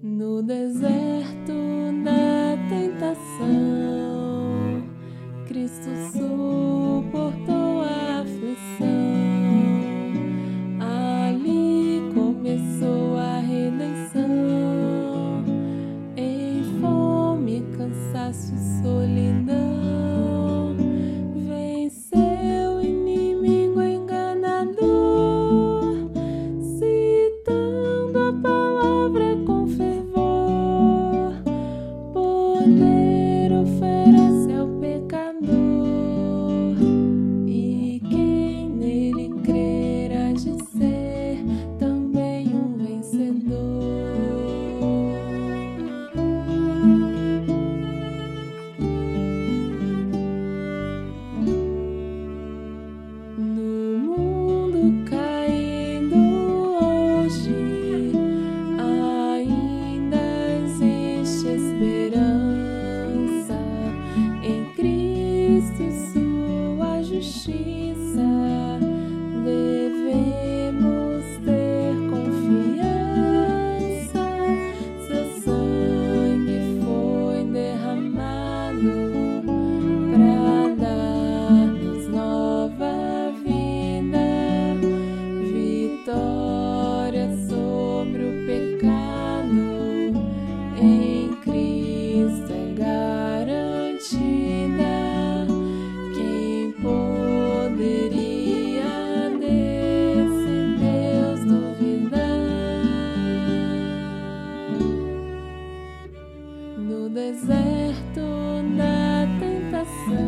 No deserto da tentação, Cristo sou. no deserto da tentação,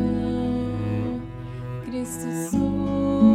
Cristo sua.